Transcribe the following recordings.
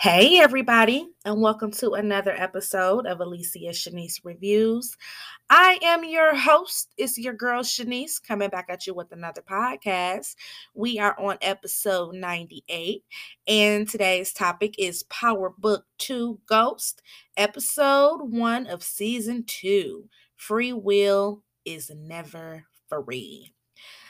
Hey, everybody, and welcome to another episode of Alicia Shanice Reviews. I am your host. It's your girl Shanice coming back at you with another podcast. We are on episode 98, and today's topic is Power Book 2 Ghost, episode 1 of season 2 Free Will is Never Free.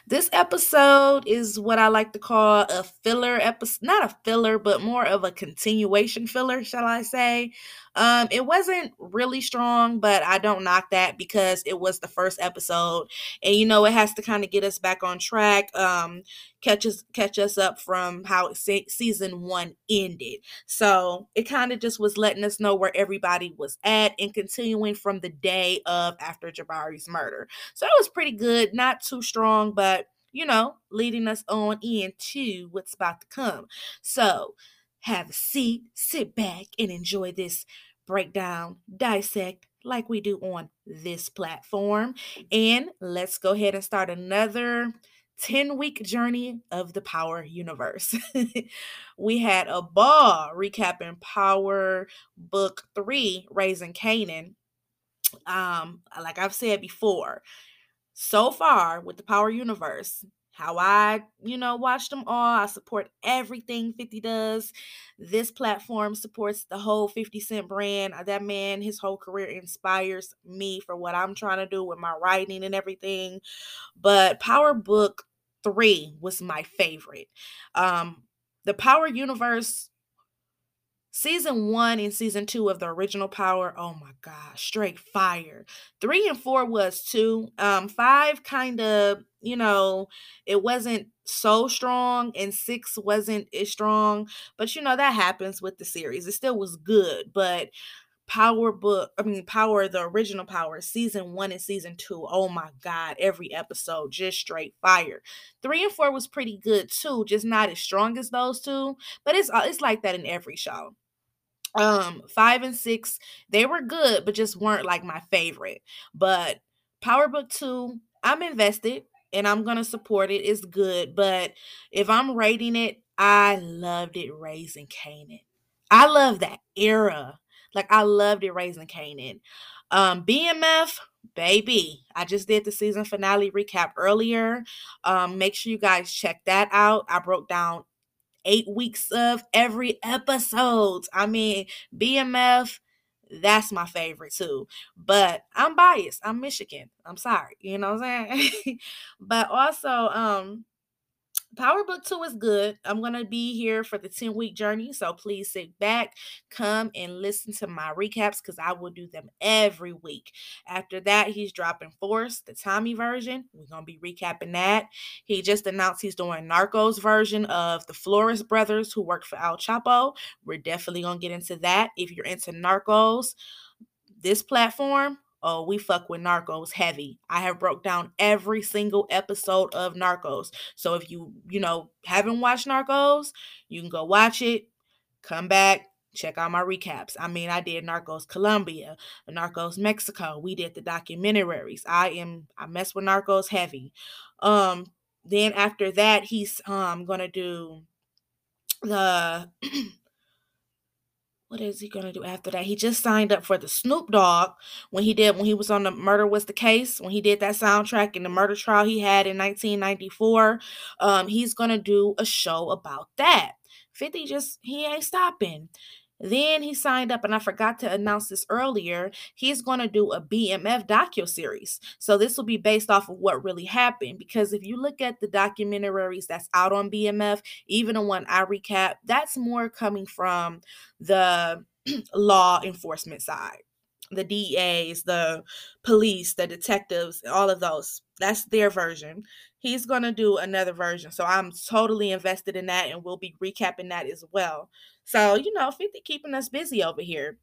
This episode is what I like to call a filler episode, not a filler, but more of a continuation filler, shall I say. Um, it wasn't really strong, but I don't knock that because it was the first episode, and you know it has to kind of get us back on track, um, catch us catch us up from how se- season one ended. So it kind of just was letting us know where everybody was at and continuing from the day of after Jabari's murder. So it was pretty good, not too strong, but you know, leading us on into what's about to come. So have a seat, sit back, and enjoy this breakdown, dissect like we do on this platform. And let's go ahead and start another 10 week journey of the Power universe. we had a ball recapping Power Book 3, Raising Kanan. Um, like I've said before, so far with the Power Universe, how I, you know, watch them all. I support everything 50 does. This platform supports the whole 50 Cent brand. Uh, that man, his whole career inspires me for what I'm trying to do with my writing and everything. But Power Book 3 was my favorite. Um, the Power Universe Season one and season two of the original Power, oh my gosh, straight fire. Three and four was too. Um, five kind of, you know, it wasn't so strong, and six wasn't as strong. But you know, that happens with the series. It still was good, but Power book, I mean, Power, the original Power, season one and season two. Oh my God, every episode just straight fire. Three and four was pretty good too, just not as strong as those two. But it's uh, it's like that in every show um five and six they were good but just weren't like my favorite but power book two i'm invested and i'm gonna support it it's good but if i'm rating it i loved it raising kanan i love that era like i loved it raising kanan um bmf baby i just did the season finale recap earlier. Um make sure you guys check that out. I broke down eight weeks of every episode. I mean, BMF, that's my favorite too. But I'm biased. I'm Michigan. I'm sorry. You know what I'm saying? but also, um, Power Book 2 is good. I'm going to be here for the 10 week journey. So please sit back, come and listen to my recaps because I will do them every week. After that, he's dropping Force, the Tommy version. We're going to be recapping that. He just announced he's doing Narcos version of the Flores brothers who worked for El Chapo. We're definitely going to get into that. If you're into Narcos, this platform, oh we fuck with narcos heavy. I have broke down every single episode of narcos. So if you you know haven't watched narcos you can go watch it come back check out my recaps. I mean i did narcos colombia narcos mexico. We did the documentaries. I am i mess with narcos heavy. Um then after that he's um gonna do the what is he gonna do after that? He just signed up for the Snoop Dogg when he did when he was on the Murder Was the Case when he did that soundtrack in the murder trial he had in 1994. Um, he's gonna do a show about that. 50 just he ain't stopping. Then he signed up, and I forgot to announce this earlier. He's going to do a BMF docu series. So this will be based off of what really happened. Because if you look at the documentaries that's out on BMF, even the one I recap, that's more coming from the law enforcement side the DAs, the police, the detectives, all of those. That's their version. He's going to do another version. So I'm totally invested in that and we'll be recapping that as well. So, you know, 50 keeping us busy over here.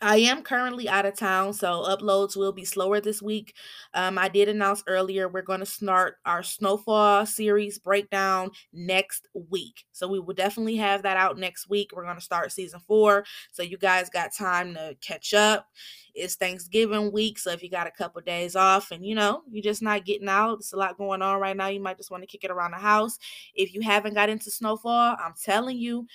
I am currently out of town, so uploads will be slower this week. Um, I did announce earlier we're going to start our Snowfall series breakdown next week. So we will definitely have that out next week. We're going to start season four. So you guys got time to catch up. It's Thanksgiving week, so if you got a couple days off and you know you're just not getting out, it's a lot going on right now. You might just want to kick it around the house. If you haven't got into Snowfall, I'm telling you,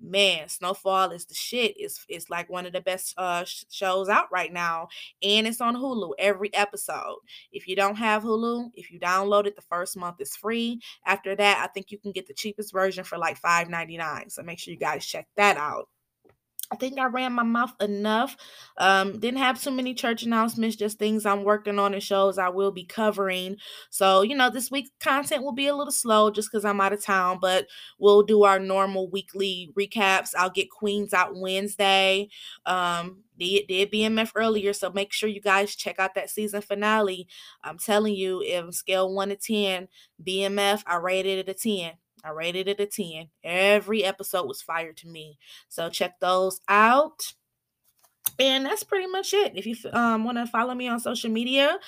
man, Snowfall is the shit. It's it's like one of the best uh shows out right now, and it's on Hulu every episode. If you don't have Hulu, if you download it, the first month is free. After that, I think you can get the cheapest version for like five ninety nine. So make sure you guys check that out. I think I ran my mouth enough. Um, didn't have too many church announcements, just things I'm working on and shows I will be covering. So, you know, this week content will be a little slow just because I'm out of town, but we'll do our normal weekly recaps. I'll get Queens out Wednesday. Um, did did BMF earlier, so make sure you guys check out that season finale. I'm telling you, if scale one to ten, BMF, I rated it a 10. I rated it a 10. Every episode was fire to me. So check those out. And that's pretty much it. If you um, want to follow me on social media,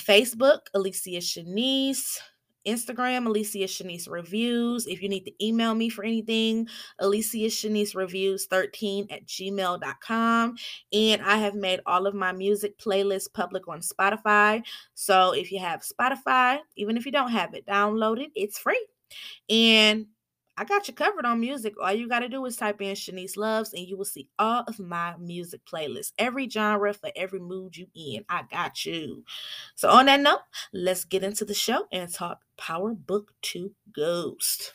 Facebook, Alicia Shanice. Instagram, Alicia Shanice Reviews. If you need to email me for anything, Alicia Shanice Reviews 13 at gmail.com. And I have made all of my music playlists public on Spotify. So if you have Spotify, even if you don't have it, download it. It's free. And I got you covered on music. All you got to do is type in Shanice Loves and you will see all of my music playlists. Every genre for every mood you in. I got you. So on that note, let's get into the show and talk Power Book 2 Ghost.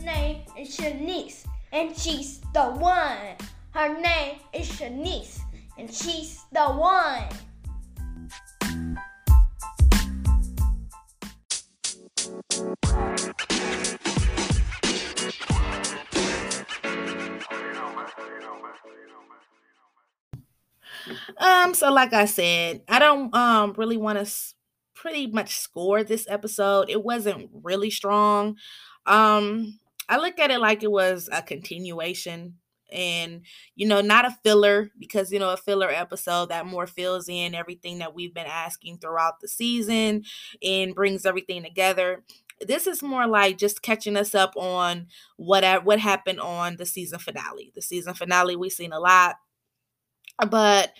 Name is Shanice and she's the one. Her name is Shanice, and she's the one. Um, so like I said, I don't um really want to s- pretty much score this episode. It wasn't really strong. Um, I look at it like it was a continuation and you know not a filler because you know a filler episode that more fills in everything that we've been asking throughout the season and brings everything together. This is more like just catching us up on what what happened on the season finale. The season finale we've seen a lot but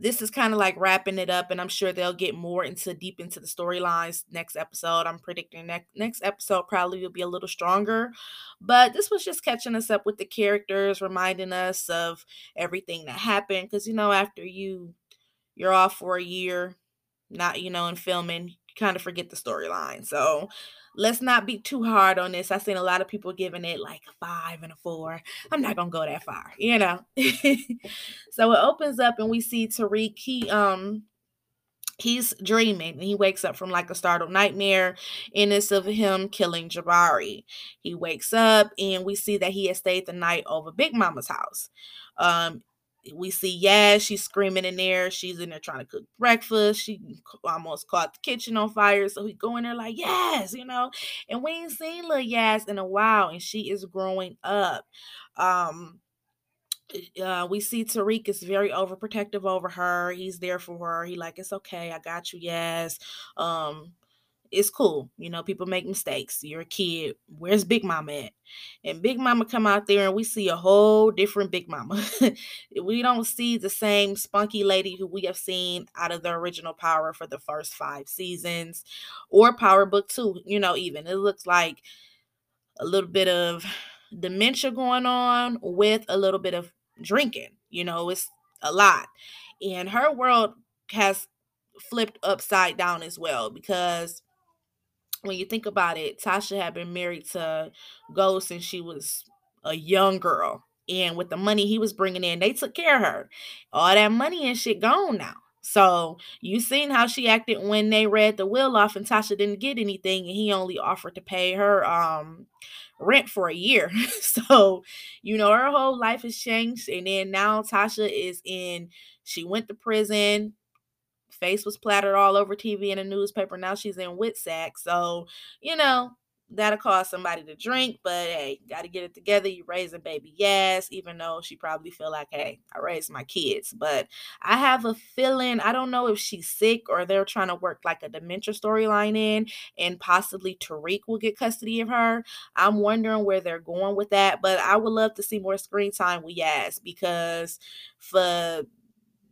this is kind of like wrapping it up and i'm sure they'll get more into deep into the storylines next episode. I'm predicting next next episode probably will be a little stronger but this was just catching us up with the characters reminding us of everything that happened because you know after you you're off for a year not you know in filming kind of forget the storyline so let's not be too hard on this. I've seen a lot of people giving it like a five and a four. I'm not gonna go that far, you know. so it opens up and we see Tariq. He um he's dreaming and he wakes up from like a startled nightmare and it's of him killing Jabari. He wakes up and we see that he has stayed the night over Big Mama's house. Um we see Yaz, she's screaming in there. She's in there trying to cook breakfast. She almost caught the kitchen on fire. So he go in there like, Yaz, you know. And we ain't seen little Yaz in a while, and she is growing up. Um, uh, we see Tariq is very overprotective over her. He's there for her. He like, it's okay, I got you, Yaz. Um, it's cool. You know, people make mistakes. You're a kid. Where's Big Mama at? And Big Mama come out there and we see a whole different Big Mama. we don't see the same spunky lady who we have seen out of the original Power for the first five seasons or Power Book 2, you know, even. It looks like a little bit of dementia going on with a little bit of drinking. You know, it's a lot. And her world has flipped upside down as well because when you think about it, Tasha had been married to Ghost since she was a young girl. And with the money he was bringing in, they took care of her. All that money and shit gone now. So you seen how she acted when they read the will off and Tasha didn't get anything and he only offered to pay her um rent for a year. so, you know, her whole life has changed. And then now Tasha is in, she went to prison face was splattered all over TV and a newspaper. Now she's in WITSEC. So, you know, that'll cause somebody to drink, but hey, got to get it together. You raise a baby, yes, even though she probably feel like, hey, I raised my kids. But I have a feeling, I don't know if she's sick or they're trying to work like a dementia storyline in and possibly Tariq will get custody of her. I'm wondering where they're going with that, but I would love to see more screen time with Yaz because for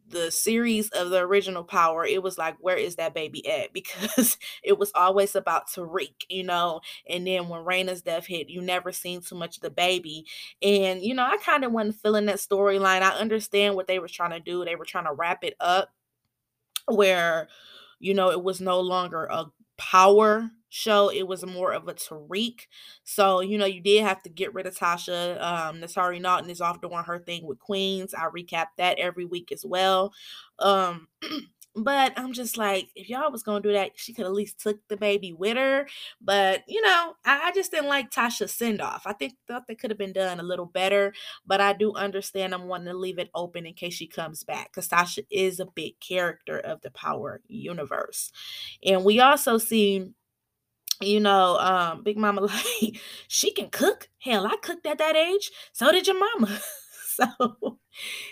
the series of the original power it was like where is that baby at? Because it was always about tariq you know? And then when Raina's death hit you never seen too much of the baby. And you know i kind of wasn't feeling that storyline. I understand what they were trying to do. They were trying to wrap it up where you know it was no longer a power show, it was more of a Tariq. So, you know, you did have to get rid of Tasha. Um, Naturi Naughton is off doing her thing with Queens. I recap that every week as well. Um, but I'm just like, if y'all was gonna do that, she could at least took the baby with her. But you know, I, I just didn't like Tasha's send off. I think thought that could have been done a little better. But I do understand I'm wanting to leave it open in case she comes back because Tasha is a big character of the Power universe, and we also see you know, um, Big Mama like she can cook. Hell, I cooked at that age. So did your mama. so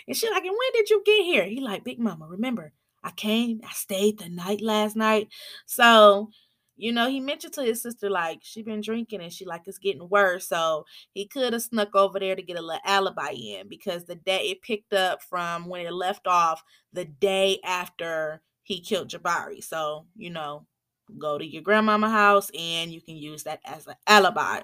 and she like, and when did you get here? He like, Big Mama, remember, I came, I stayed the night last night. So, you know, he mentioned to his sister like she been drinking and she like it's getting worse. So he could have snuck over there to get a little alibi in because the day it picked up from when it left off the day after he killed Jabari. So, you know, go to your grandmama house and you can use that as an alibi.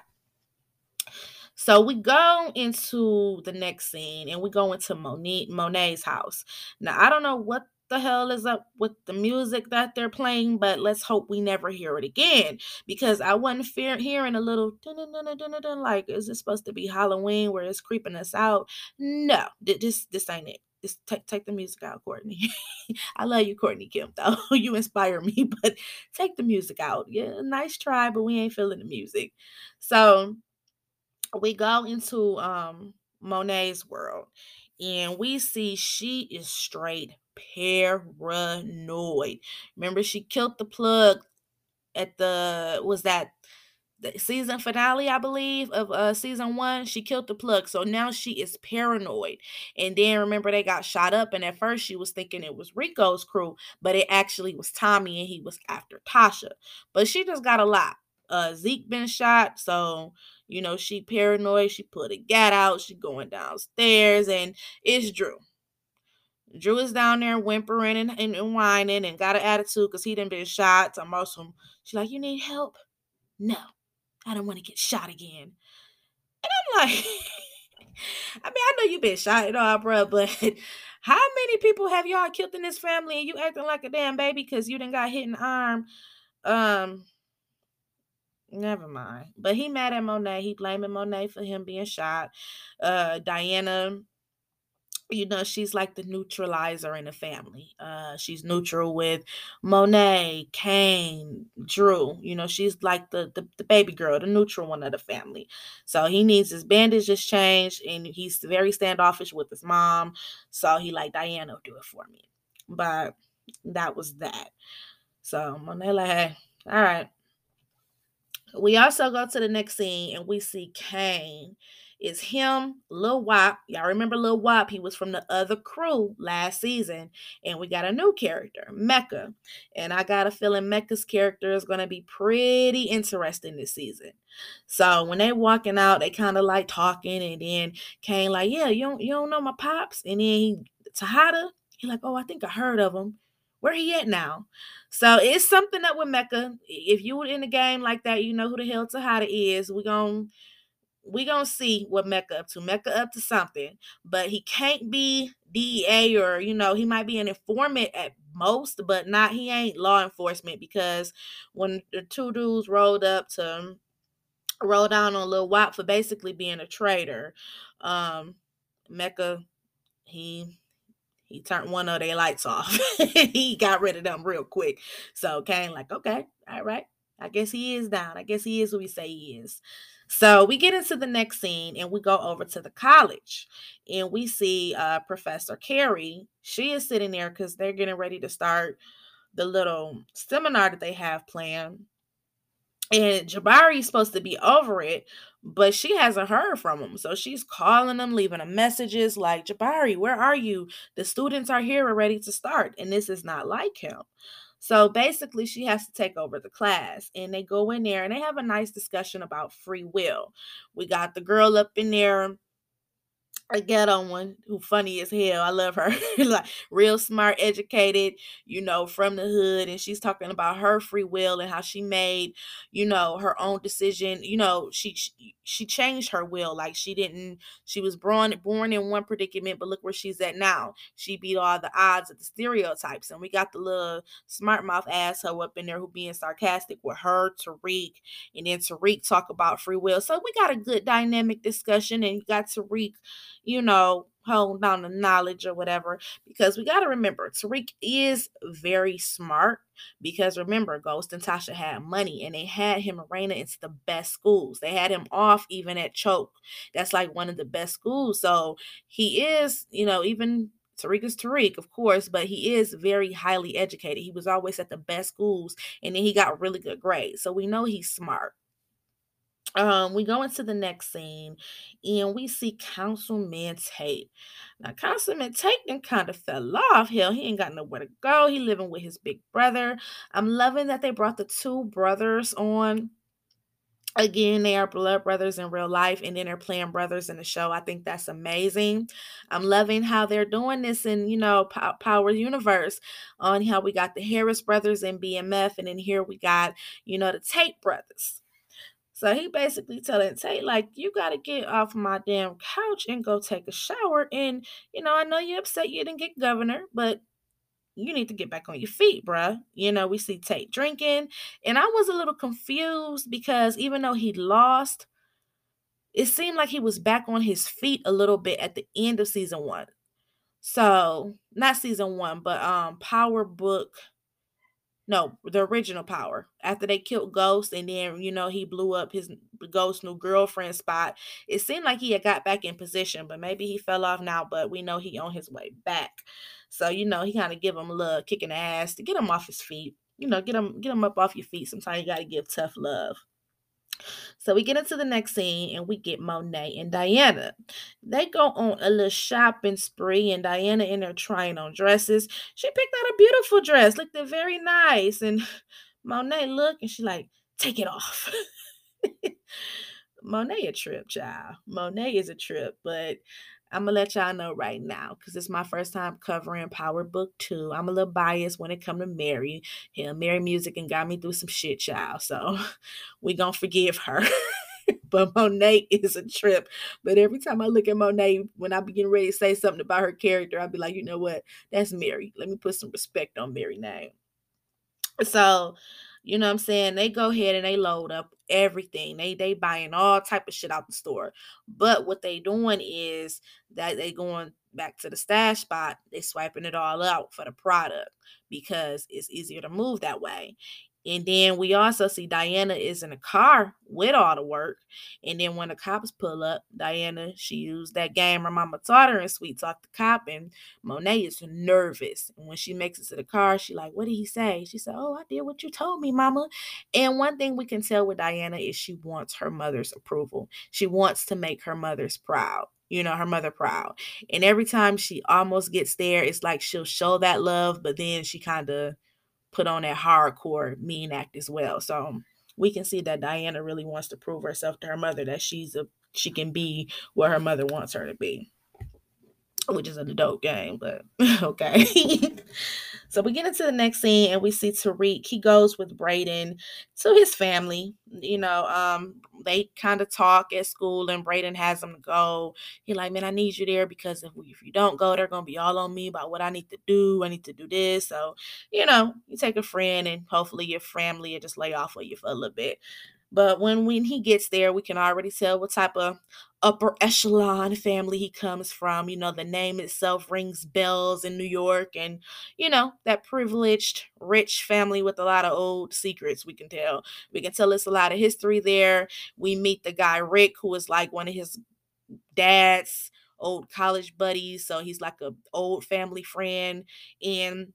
So we go into the next scene and we go into Monique Monet's house. Now I don't know what the hell is up with the music that they're playing, but let's hope we never hear it again because I wasn't fear- hearing a little dun, dun, dun, like is this supposed to be Halloween where it's creeping us out? No, this this ain't it just take take the music out, Courtney. I love you, Courtney Kemp, though. you inspire me, but take the music out. Yeah, nice try, but we ain't feeling the music. So we go into um Monet's world and we see she is straight paranoid. Remember, she killed the plug at the was that the season finale, I believe, of uh season one, she killed the plug. So now she is paranoid. And then remember they got shot up, and at first she was thinking it was Rico's crew, but it actually was Tommy and he was after Tasha. But she just got a lot. Uh Zeke been shot, so you know she paranoid. She put a gat out, she going downstairs, and it's Drew. Drew is down there whimpering and, and, and whining and got an attitude because he didn't been shot. Of them, she like, you need help? No. I don't want to get shot again. And I'm like, I mean, I know you've been shot and all, bro, but how many people have y'all killed in this family and you acting like a damn baby because you didn't got hit in the arm? Um, never mind. But he mad at Monet. He blaming Monet for him being shot. Uh, Diana you know she's like the neutralizer in the family uh she's neutral with monet cane drew you know she's like the, the, the baby girl the neutral one of the family. So he needs his bandages changed and he's very standoffish with his mom so he like diana do it for me. But that was that. So monet like hey all right. We also go to the next scene and we see cane is him, Lil Wop. Y'all remember Lil Wop? He was from the other crew last season. And we got a new character, Mecca. And I got a feeling Mecca's character is going to be pretty interesting this season. So when they walking out, they kind of like talking. And then Cane like, yeah, you don't, you don't know my pops? And then he, Tejada, he like, oh, I think I heard of him. Where he at now? So it's something up with Mecca. If you were in the game like that, you know who the hell Tejada is. We're going to we gonna see what Mecca up to. Mecca up to something, but he can't be DEA or you know he might be an informant at most, but not he ain't law enforcement because when the two dudes rolled up to roll down on Lil Wop for basically being a traitor, um, Mecca he he turned one of their lights off. he got rid of them real quick. So Cane like okay, all right. I guess he is down. I guess he is who we say he is. So we get into the next scene and we go over to the college and we see uh, Professor Carrie. She is sitting there because they're getting ready to start the little seminar that they have planned. And Jabari is supposed to be over it, but she hasn't heard from him. So she's calling them, leaving them messages like, Jabari, where are you? The students are here, we're ready to start. And this is not like him. So basically, she has to take over the class, and they go in there and they have a nice discussion about free will. We got the girl up in there a ghetto one who funny as hell. I love her. like real smart, educated, you know, from the hood. And she's talking about her free will and how she made, you know, her own decision. You know, she she, she changed her will. Like she didn't, she was born born in one predicament, but look where she's at now. She beat all the odds of the stereotypes. And we got the little smart mouth asshole up in there who being sarcastic with her, Tariq, and then Tariq talk about free will. So we got a good dynamic discussion, and you got Tariq you know, hold on to knowledge or whatever. Because we got to remember, Tariq is very smart. Because remember, Ghost and Tasha had money and they had him arena into the best schools. They had him off even at Choate. That's like one of the best schools. So he is, you know, even Tariq is Tariq, of course, but he is very highly educated. He was always at the best schools and then he got really good grades. So we know he's smart. Um, we go into the next scene and we see Councilman Tate. Now, Councilman Tate then kind of fell off. Hell, he ain't got nowhere to go. He living with his big brother. I'm loving that they brought the two brothers on. Again, they are blood brothers in real life, and then they're playing brothers in the show. I think that's amazing. I'm loving how they're doing this in, you know, Power Universe on how we got the Harris brothers in BMF, and then here we got, you know, the Tate brothers. So he basically telling Tate, like, you got to get off my damn couch and go take a shower. And, you know, I know you're upset you didn't get governor, but you need to get back on your feet, bruh. You know, we see Tate drinking. And I was a little confused because even though he lost, it seemed like he was back on his feet a little bit at the end of season one. So, not season one, but um Power Book no, the original power. After they killed Ghost and then, you know, he blew up his Ghost new girlfriend spot. It seemed like he had got back in position, but maybe he fell off now, but we know he on his way back. So, you know, he kind of give him a little kick ass to get him off his feet. You know, get him get him up off your feet. Sometimes you gotta give tough love. So we get into the next scene and we get Monet and Diana. They go on a little shopping spree, and Diana in there trying on dresses. She picked out a beautiful dress, looked very nice. And Monet look and she like, take it off. Monet a trip, child. Monet is a trip, but I'm gonna let y'all know right now because it's my first time covering Power Book 2. I'm a little biased when it come to Mary. Yeah, Mary music and got me through some shit, child. So we gonna forgive her. but Monet is a trip. But every time I look at Monet, when I begin ready to say something about her character, I'll be like, you know what? That's Mary. Let me put some respect on Mary name. So you know what I'm saying? They go ahead and they load up everything. They they buying all type of shit out the store. But what they doing is that they going back to the stash spot, they swiping it all out for the product because it's easier to move that way. And then we also see Diana is in a car with all the work. And then when the cops pull up, Diana, she used that game her mama taught her and sweet talk the cop. And Monet is nervous. And when she makes it to the car, she like, what did he say? She said, Oh, I did what you told me, mama. And one thing we can tell with Diana is she wants her mother's approval. She wants to make her mother's proud you know, her mother proud. And every time she almost gets there, it's like she'll show that love, but then she kind of put on that hardcore mean act as well. So um, we can see that Diana really wants to prove herself to her mother that she's a she can be what her mother wants her to be which is an adult game, but okay. so we get into the next scene and we see Tariq. He goes with Brayden to his family. You know, um, they kind of talk at school, and Brayden has him go. He like, man, I need you there because if we, if you don't go, they're gonna be all on me about what I need to do. I need to do this. So, you know, you take a friend, and hopefully your family will just lay off of you for a little bit. But when when he gets there, we can already tell what type of upper echelon family he comes from. You know, the name itself rings bells in New York, and you know, that privileged, rich family with a lot of old secrets. We can tell. We can tell us a lot of history there. We meet the guy Rick, who is like one of his dad's old college buddies. So he's like a old family friend. And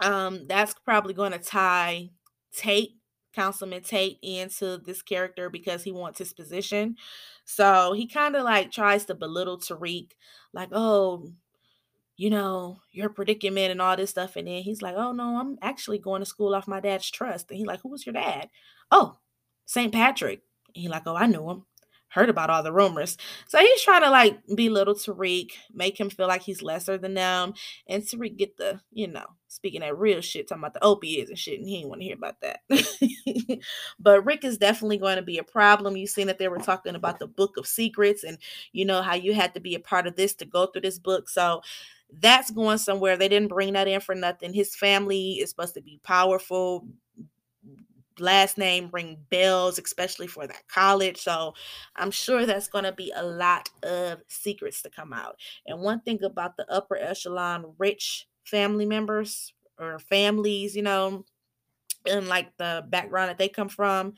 um, that's probably going to tie Tate Councilman Tate into this character because he wants his position. So he kind of like tries to belittle Tariq, like, oh, you know, your predicament and all this stuff. And then he's like, oh, no, I'm actually going to school off my dad's trust. And he's like, who was your dad? Oh, St. Patrick. And he's like, oh, I knew him. heard about all the rumors. So he's trying to like belittle Tariq, make him feel like he's lesser than them, and Tariq get the, you know, speaking that real shit, talking about the opiates and shit, and he didn't want to hear about that. but Rick is definitely going to be a problem. You've seen that they were talking about the book of secrets and you know how you had to be a part of this to go through this book. So that's going somewhere. They didn't bring that in for nothing. His family is supposed to be powerful, last name ring bells, especially for that college. So I'm sure that's going to be a lot of secrets to come out. And one thing about the upper echelon rich family members or families, you know, and like the background that they come from,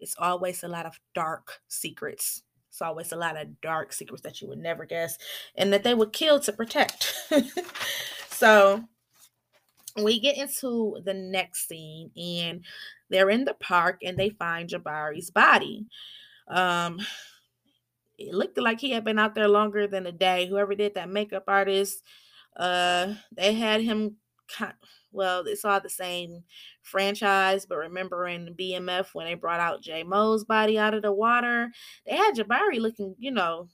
it's always a lot of dark secrets. It's always a lot of dark secrets that you would never guess and that they would kill to protect. so we get into the next scene and they're in the park and they find Jabari's body. Um, it looked like he had been out there longer than a day. Whoever did that makeup artist, uh, they had him. Well, it's all the same franchise, but remember in BMF when they brought out J Mo's body out of the water, they had Jabari looking, you know,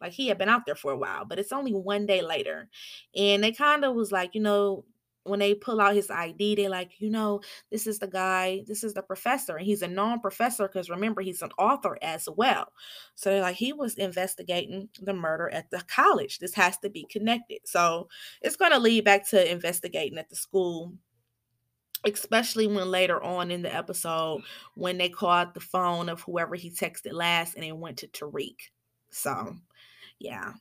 like he had been out there for a while, but it's only one day later. And they kind of was like, you know, when they pull out his ID, they like, you know, this is the guy, this is the professor, and he's a non-professor because remember he's an author as well. So they're like, he was investigating the murder at the college. This has to be connected. So it's going to lead back to investigating at the school especially when later on in the episode when they called the phone of whoever he texted last and it went to Tariq. So, yeah.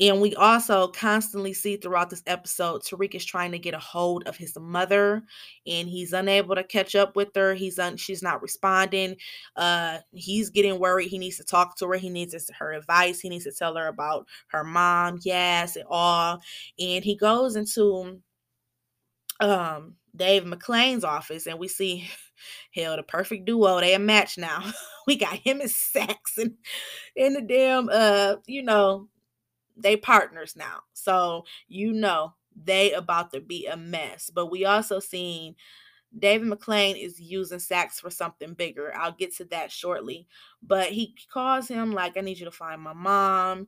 And we also constantly see throughout this episode, Tariq is trying to get a hold of his mother, and he's unable to catch up with her. He's un- she's not responding. Uh, he's getting worried. He needs to talk to her. He needs her advice. He needs to tell her about her mom, Yaz, and all. And he goes into um Dave MacLean's office, and we see hell the perfect duo. They a match now. we got him and Saxon in the damn uh, you know, they partners now. So you know they about to be a mess. But we also seen David MacLean is using Saxe for something bigger. I'll get to that shortly. But he calls him like, I need you to find my mom.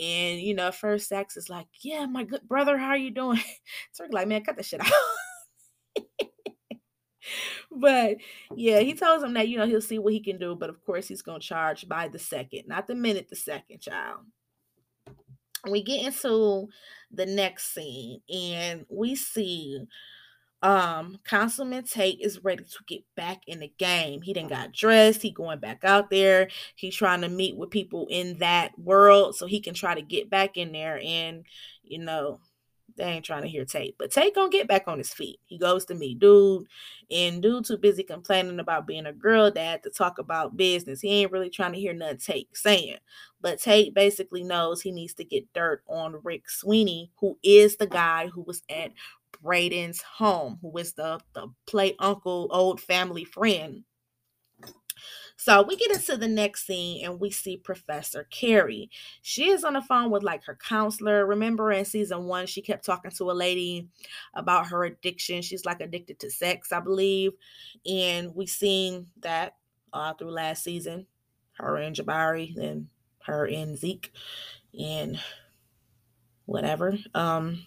And you know, first Saxe is like, Yeah, my good brother, how are you doing? So like, man, cut the shit out. but yeah, he tells him that you know he'll see what he can do, but of course he's gonna charge by the second, not the minute, the second child. We get into the next scene and we see um councilman tate is ready to get back in the game. He didn't got dressed he going back out there he's trying to meet with people in that world so he can try to get back in there and you know they ain't trying to hear Tate. But Tate gonna get back on his feet. He goes to meet dude, and dude too busy complaining about being a girl dad to talk about business. He ain't really trying to hear nothing Tate saying. But Tate basically knows he needs to get dirt on Rick Sweeney, who is the guy who was at Brayden's home, who is the the play uncle, old family friend so we get into the next scene and we see Professor Carrie. She is on the phone with like her counselor. Remember in season one, she kept talking to a lady about her addiction. She's like addicted to sex, I believe. And we seen that uh, through last season. Her and Jabari, and her and Zeke, and whatever. Um,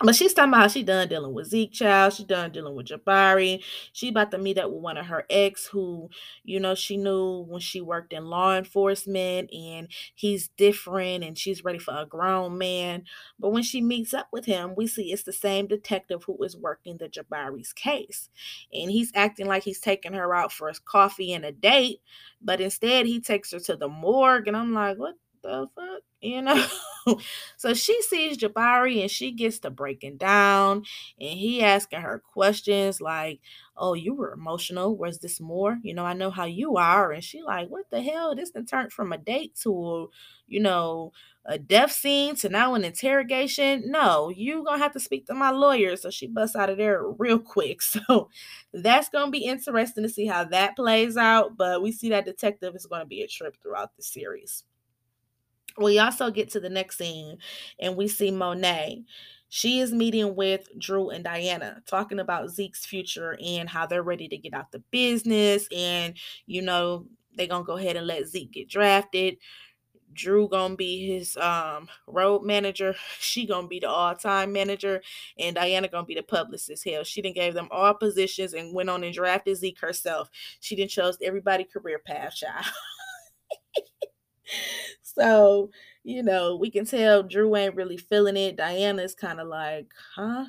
but she's talking about how she done dealing with Zeke Child. She done dealing with Jabari. She about to meet up with one of her ex who, you know, she knew when she worked in law enforcement and he's different and she's ready for a grown man. But when she meets up with him, we see it's the same detective who is working the Jabari's case. And he's acting like he's taking her out for a coffee and a date, but instead he takes her to the morgue. And I'm like, what the fuck? You know? so she sees Jabari and she gets to breaking down and he asking her questions like, Oh, you were emotional. Was this more? You know, I know how you are. And she like, What the hell? This then turned from a date to, you know, a death scene to now an interrogation. No, you gonna have to speak to my lawyer. So she busts out of there real quick. So that's gonna be interesting to see how that plays out. But we see that detective is gonna be a trip throughout the series we also get to the next scene and we see Monet. She is meeting with Drew and Diana, talking about Zeke's future and how they're ready to get out the business. And, you know, they're gonna go ahead and let Zeke get drafted. Drew gonna be his um road manager. She gonna be the all-time manager, and Diana gonna be the publicist. Hell, she didn't gave them all positions and went on and drafted Zeke herself. She didn't chose everybody career path, child. so you know we can tell Drew ain't really feeling it. Diana's kind of like, huh?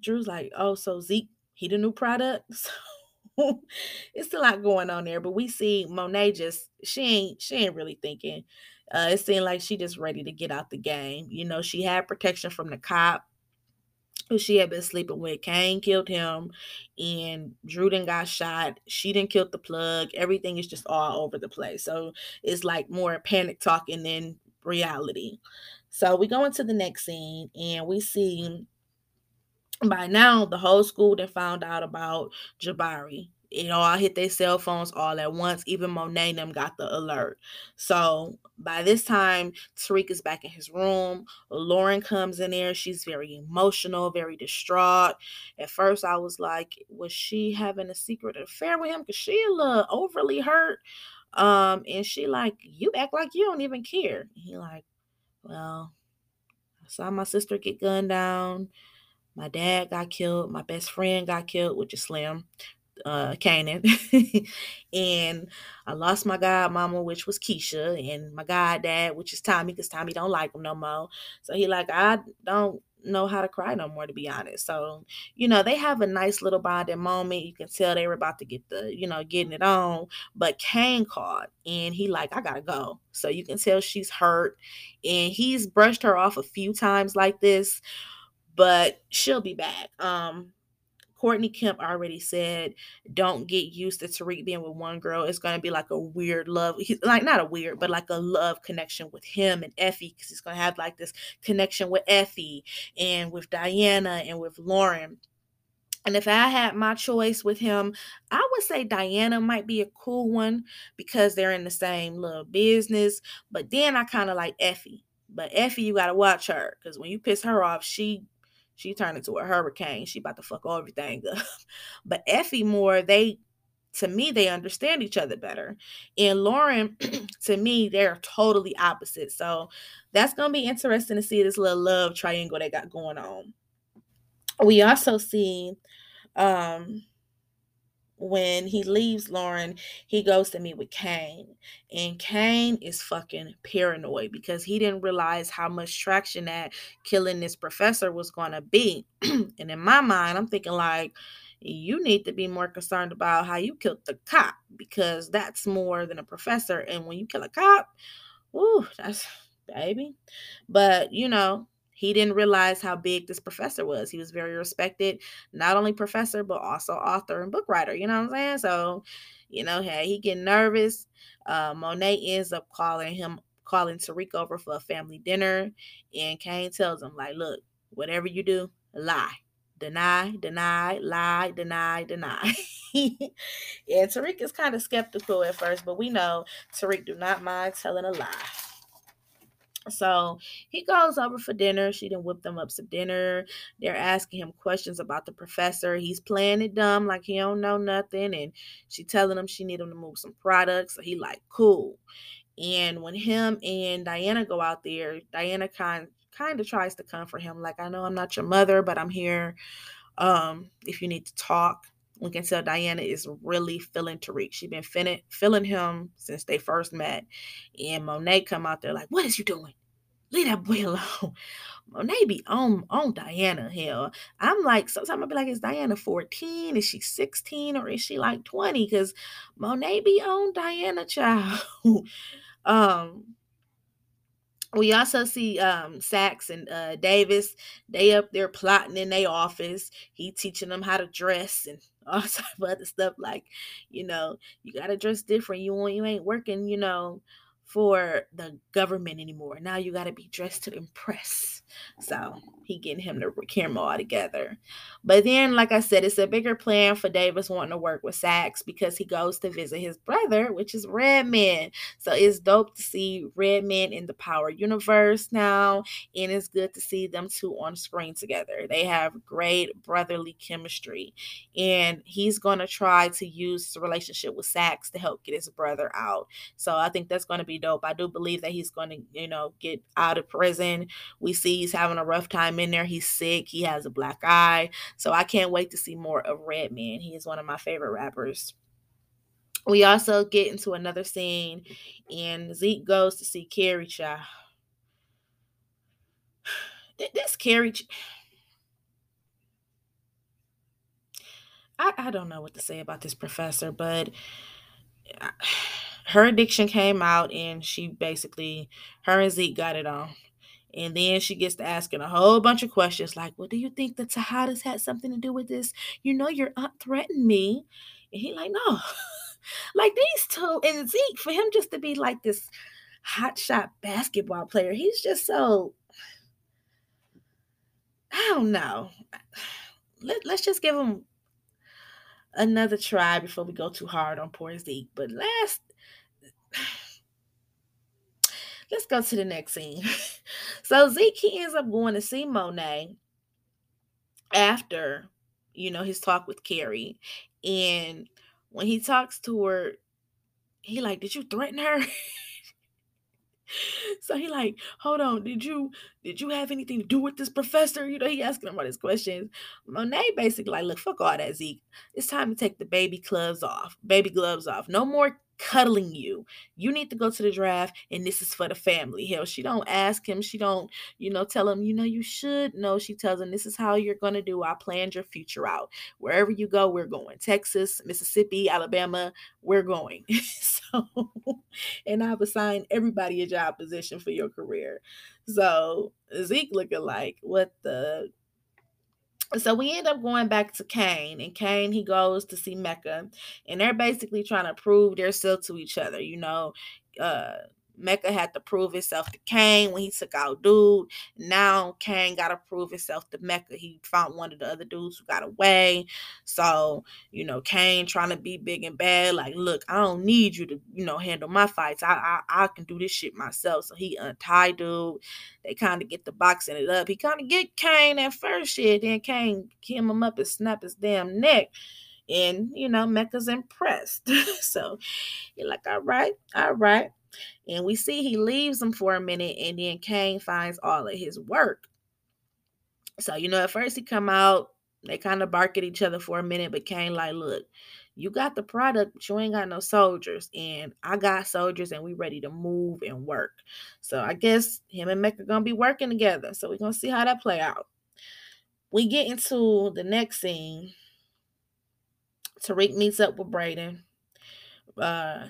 Drew's like, oh, so Zeke, he the new product. So it's a lot going on there. But we see Monet just she ain't she ain't really thinking. Uh, it seemed like she just ready to get out the game. You know, she had protection from the cop she had been sleeping with. Kane killed him, and Drew then got shot. She didn't kill the plug. Everything is just all over the place. So it's like more panic talking than reality. So we go into the next scene, and we see by now the whole school that found out about Jabari. You know, I hit their cell phones all at once. Even Monet them got the alert. So by this time, Tariq is back in his room. Lauren comes in there. She's very emotional, very distraught. At first, I was like, was she having a secret affair with him? Cause she a little overly hurt. Um, and she like, you act like you don't even care. he like, well, I saw my sister get gunned down. My dad got killed. My best friend got killed, which is Slim, uh, Kanan. and I lost my godmama, which was Keisha, and my goddad, which is Tommy, because Tommy don't like him no more. So he like, I don't know how to cry no more, to be honest. So, you know, they have a nice little bonding moment. You can tell they were about to get the, you know, getting it on. But Cane called and he like, I gotta go. So you can tell she's hurt. And he's brushed her off a few times like this but she'll be back. Um, Courtney Kemp already said, "Don't get used to Tariq being with one girl. It's gonna be like a weird love, like not a weird, but like a love connection with him and Effie, because he's gonna have like this connection with Effie and with Diana and with Lauren." And if I had my choice with him, I would say Diana might be a cool one because they're in the same little business. But then I kind of like Effie. But Effie, you gotta watch her because when you piss her off, she she turned into a hurricane. She about to fuck everything up. but Effie more, they to me, they understand each other better. And Lauren, to me, they're totally opposite. So that's gonna be interesting to see this little love triangle they got going on. We also see um when he leaves Lauren, he goes to meet with Cane. And Cane is fucking paranoid because he didn't realize how much traction that killing this professor was going to be. and in my mind, I'm thinking, like, you need to be more concerned about how you killed the cop because that's more than a professor. And when you kill a cop, ooh, that's baby. But you know, he didn't realize how big this professor was. He was very respected, not only professor, but also author and book writer. You know what I'm saying? So, you know, hey, he getting nervous. Uh, Monet ends up calling him, calling Tariq over for a family dinner. And Cane tells him, like, look, whatever you do, lie. Deny, deny, lie, deny, deny. and Tariq is kind of skeptical at first, but we know Tariq do not mind telling a lie. So he goes over for dinner. She didn't whip them up some dinner. They're asking him questions about the professor. He's playing it dumb, like he don't know nothing. And she telling him she need him to move some products. So he like, cool. And when him and Diana go out there, Diana kind kind of tries to comfort him, like, I know I'm not your mother, but I'm here. Um, if you need to talk. We can tell Diana is really feeling Tariq. She's been feeling, feeling him since they first met. And Monet come out there like, what is you doing? leave that boy alone. Monet be on on Diana. Hell, I'm like sometimes I'll be like, is Diana 14? Is she 16 or is she like 20? Because Monet be on Diana, child. um, we also see um Saxe and uh Davis. They up there plotting in their office. He teaching them how to dress and all type of other stuff. Like, you know, you gotta dress different. You want you ain't working, you know for the government anymore. Now you got to be dressed to impress. So he getting him to camera all together. But then, like I said, it's a bigger plan for Davis wanting to work with Saxe because he goes to visit his brother, which is Redman. So it's dope to see Redman in the Power universe now, and it's good to see them two on screen together. They have great brotherly chemistry, and he's gonna try to use the relationship with Saxe to help get his brother out. So I think that's gonna be dope. I do believe that he's gonna, you know, get out of prison. We see he's having a rough time in there. He's sick. He has a black eye. So I can't wait to see more of Redman. He is one of my favorite rappers. We also get into another scene, and Zeke goes to see Carrie Child. This Carrie. I, I don't know what to say about this professor, but her addiction came out, and she basically, her and Zeke got it on. And then she gets to asking a whole bunch of questions like, Well, do you think the Tejadas had something to do with this? You know, your aunt threatened me. And he like, No. like these two and Zeke, for him just to be like this hotshot basketball player, he's just so I don't know. Let, let's just give him another try before we go too hard on poor Zeke. But last let's go to the next scene. so Zeke he ends up going to see Monet after, you know, his talk with Carrie. And when he talks to her, he like, did you threaten her? so he like, hold on, did you did you have anything to do with this professor? You know, he asking him all these questions. Monet basically like, look, fuck all that, Zeke. It's time to take the baby gloves off. Baby gloves off. No more cuddling you. You need to go to the draft and this is for the family. Hell, she don't ask him. She don't, you know, tell him, you know, you should. No, she tells him this is how you're going to do. I planned your future out. Wherever you go, we're going. Texas, Mississippi, Alabama, we're going. so, and I've assigned everybody a job position for your career. So Zeke looking like, what the so we end up going back to Cane, and Cane he goes to see Mecca, and they're basically trying to prove their self to each other. You know, uh, Mecca had to prove himself to Cane when he took out dude. Now Cane got to prove himself to Mecca. He found one of the other dudes who got away. So, you know, Cane trying to be big and bad. Like, look, I don't need you to, you know, handle my fights. I I, I can do this shit myself. So he untied dude. They kind of get the boxing it up. He kind of get Cane at first shit. Then Cane came him up and snap his damn neck. And, you know, Mecca's impressed. so you're like, all right, all right. And we see he leaves him for a minute and then Cane finds all of his work. So, you know, at first he come out, they kind of bark at each other for a minute, but Cane like, look, you got the product, but you ain't got no soldiers. And I got soldiers and we ready to move and work. So I guess him and Mecca gonna be working together. So we're gonna see how that play out. We get into the next scene. Tariq meets up with Brayden. Uh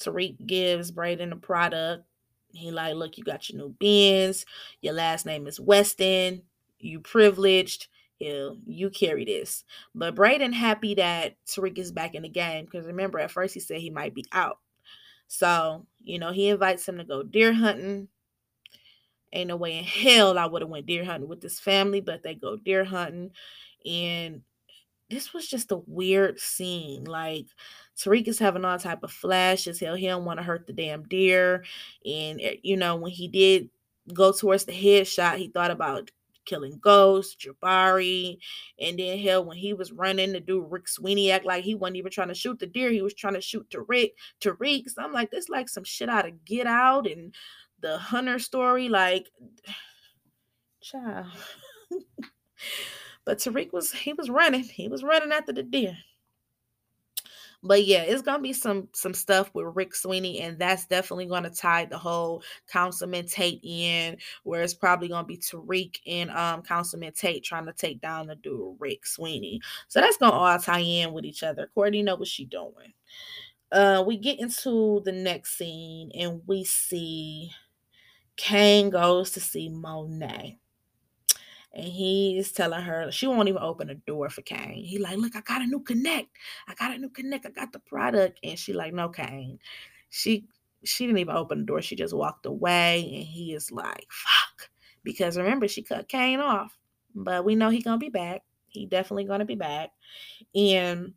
Tariq gives Brayden a product. He like, look, you got your new Benz. Your last name is Weston. You privileged. He'll, you carry this. But Brayden happy that Tariq is back in the game because remember at first he said he might be out. So you know he invites him to go deer hunting. Ain't no way in hell I would have went deer hunting with this family, but they go deer hunting, and this was just a weird scene. Like Tariq is having all type of flashes. Hell, he don't want to hurt the damn deer. And eh, you know, when he did go towards the headshot, he thought about killing Ghost, Jabari, and then hell, when he was running to do Rick Sweeney act like he wasn't even trying to shoot the deer, he was trying to shoot Tariq. Tariq. So I'm like, this like some shit out of Get Out and the Hunter story, like, child. but Tariq was he was running, he was running after the deer. But yeah, it's gonna be some some stuff with Rick Sweeney, and that's definitely gonna tie the whole Councilman Tate in, where it's probably gonna be Tariq and um Councilman Tate trying to take down the dude Rick Sweeney. So that's gonna all tie in with each other. Courtney know what she doing. Uh, we get into the next scene and we see Cane goes to see Monet and he's telling her she won't even open the door for Cane. He like, look, I got a new connect. I got a new connect. I got the product, and she like, no, Cane. She she didn't even open the door. She just walked away, and he is like, "Fuck," because remember she cut Cane off. But we know he gonna be back. He definitely gonna be back, and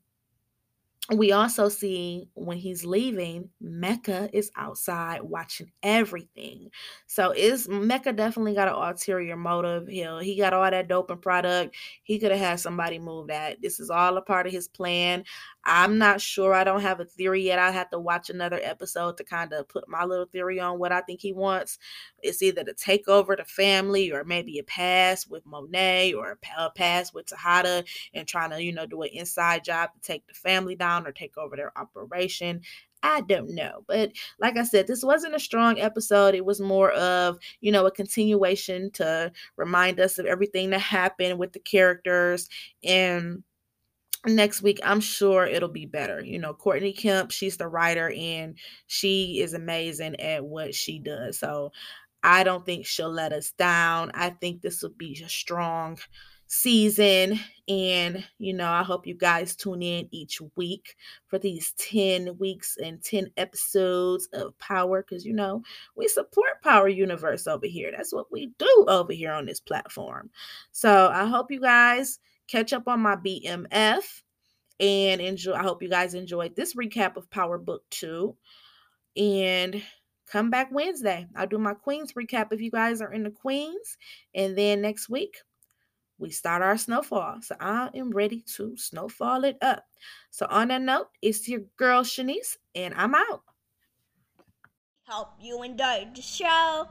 we also see when he's leaving, Mecca is outside watching everything. So is Mecca definitely got an ulterior motive. He he got all that dope and product. He could have had somebody move that. This is all a part of his plan. I'm not sure. I don't have a theory yet. I have to watch another episode to kind of put my little theory on what I think he wants. It's either to take over the family or maybe a pass with Monet or a pass with Tejada and trying to, you know, do an inside job to take the family down or take over their operation. I don't know. But like I said, this wasn't a strong episode. It was more of, you know, a continuation to remind us of everything that happened with the characters and next week i'm sure it'll be better you know courtney kemp she's the writer and she is amazing at what she does so i don't think she'll let us down i think this will be a strong season and you know i hope you guys tune in each week for these 10 weeks and 10 episodes of power because you know we support power universe over here that's what we do over here on this platform so i hope you guys catch up on my BMF and enjoy. I hope you guys enjoyed this recap of Power Book 2. And come back Wednesday. I'll do my Queens recap if you guys are in the Queens. And then next week, we start our snowfall. So I am ready to snowfall it up. So on that note, it's your girl Shanice, and I'm out. Help you enjoy the show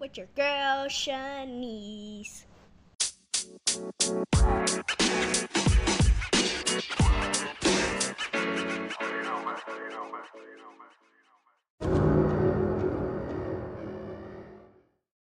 with your girl Shanice. You.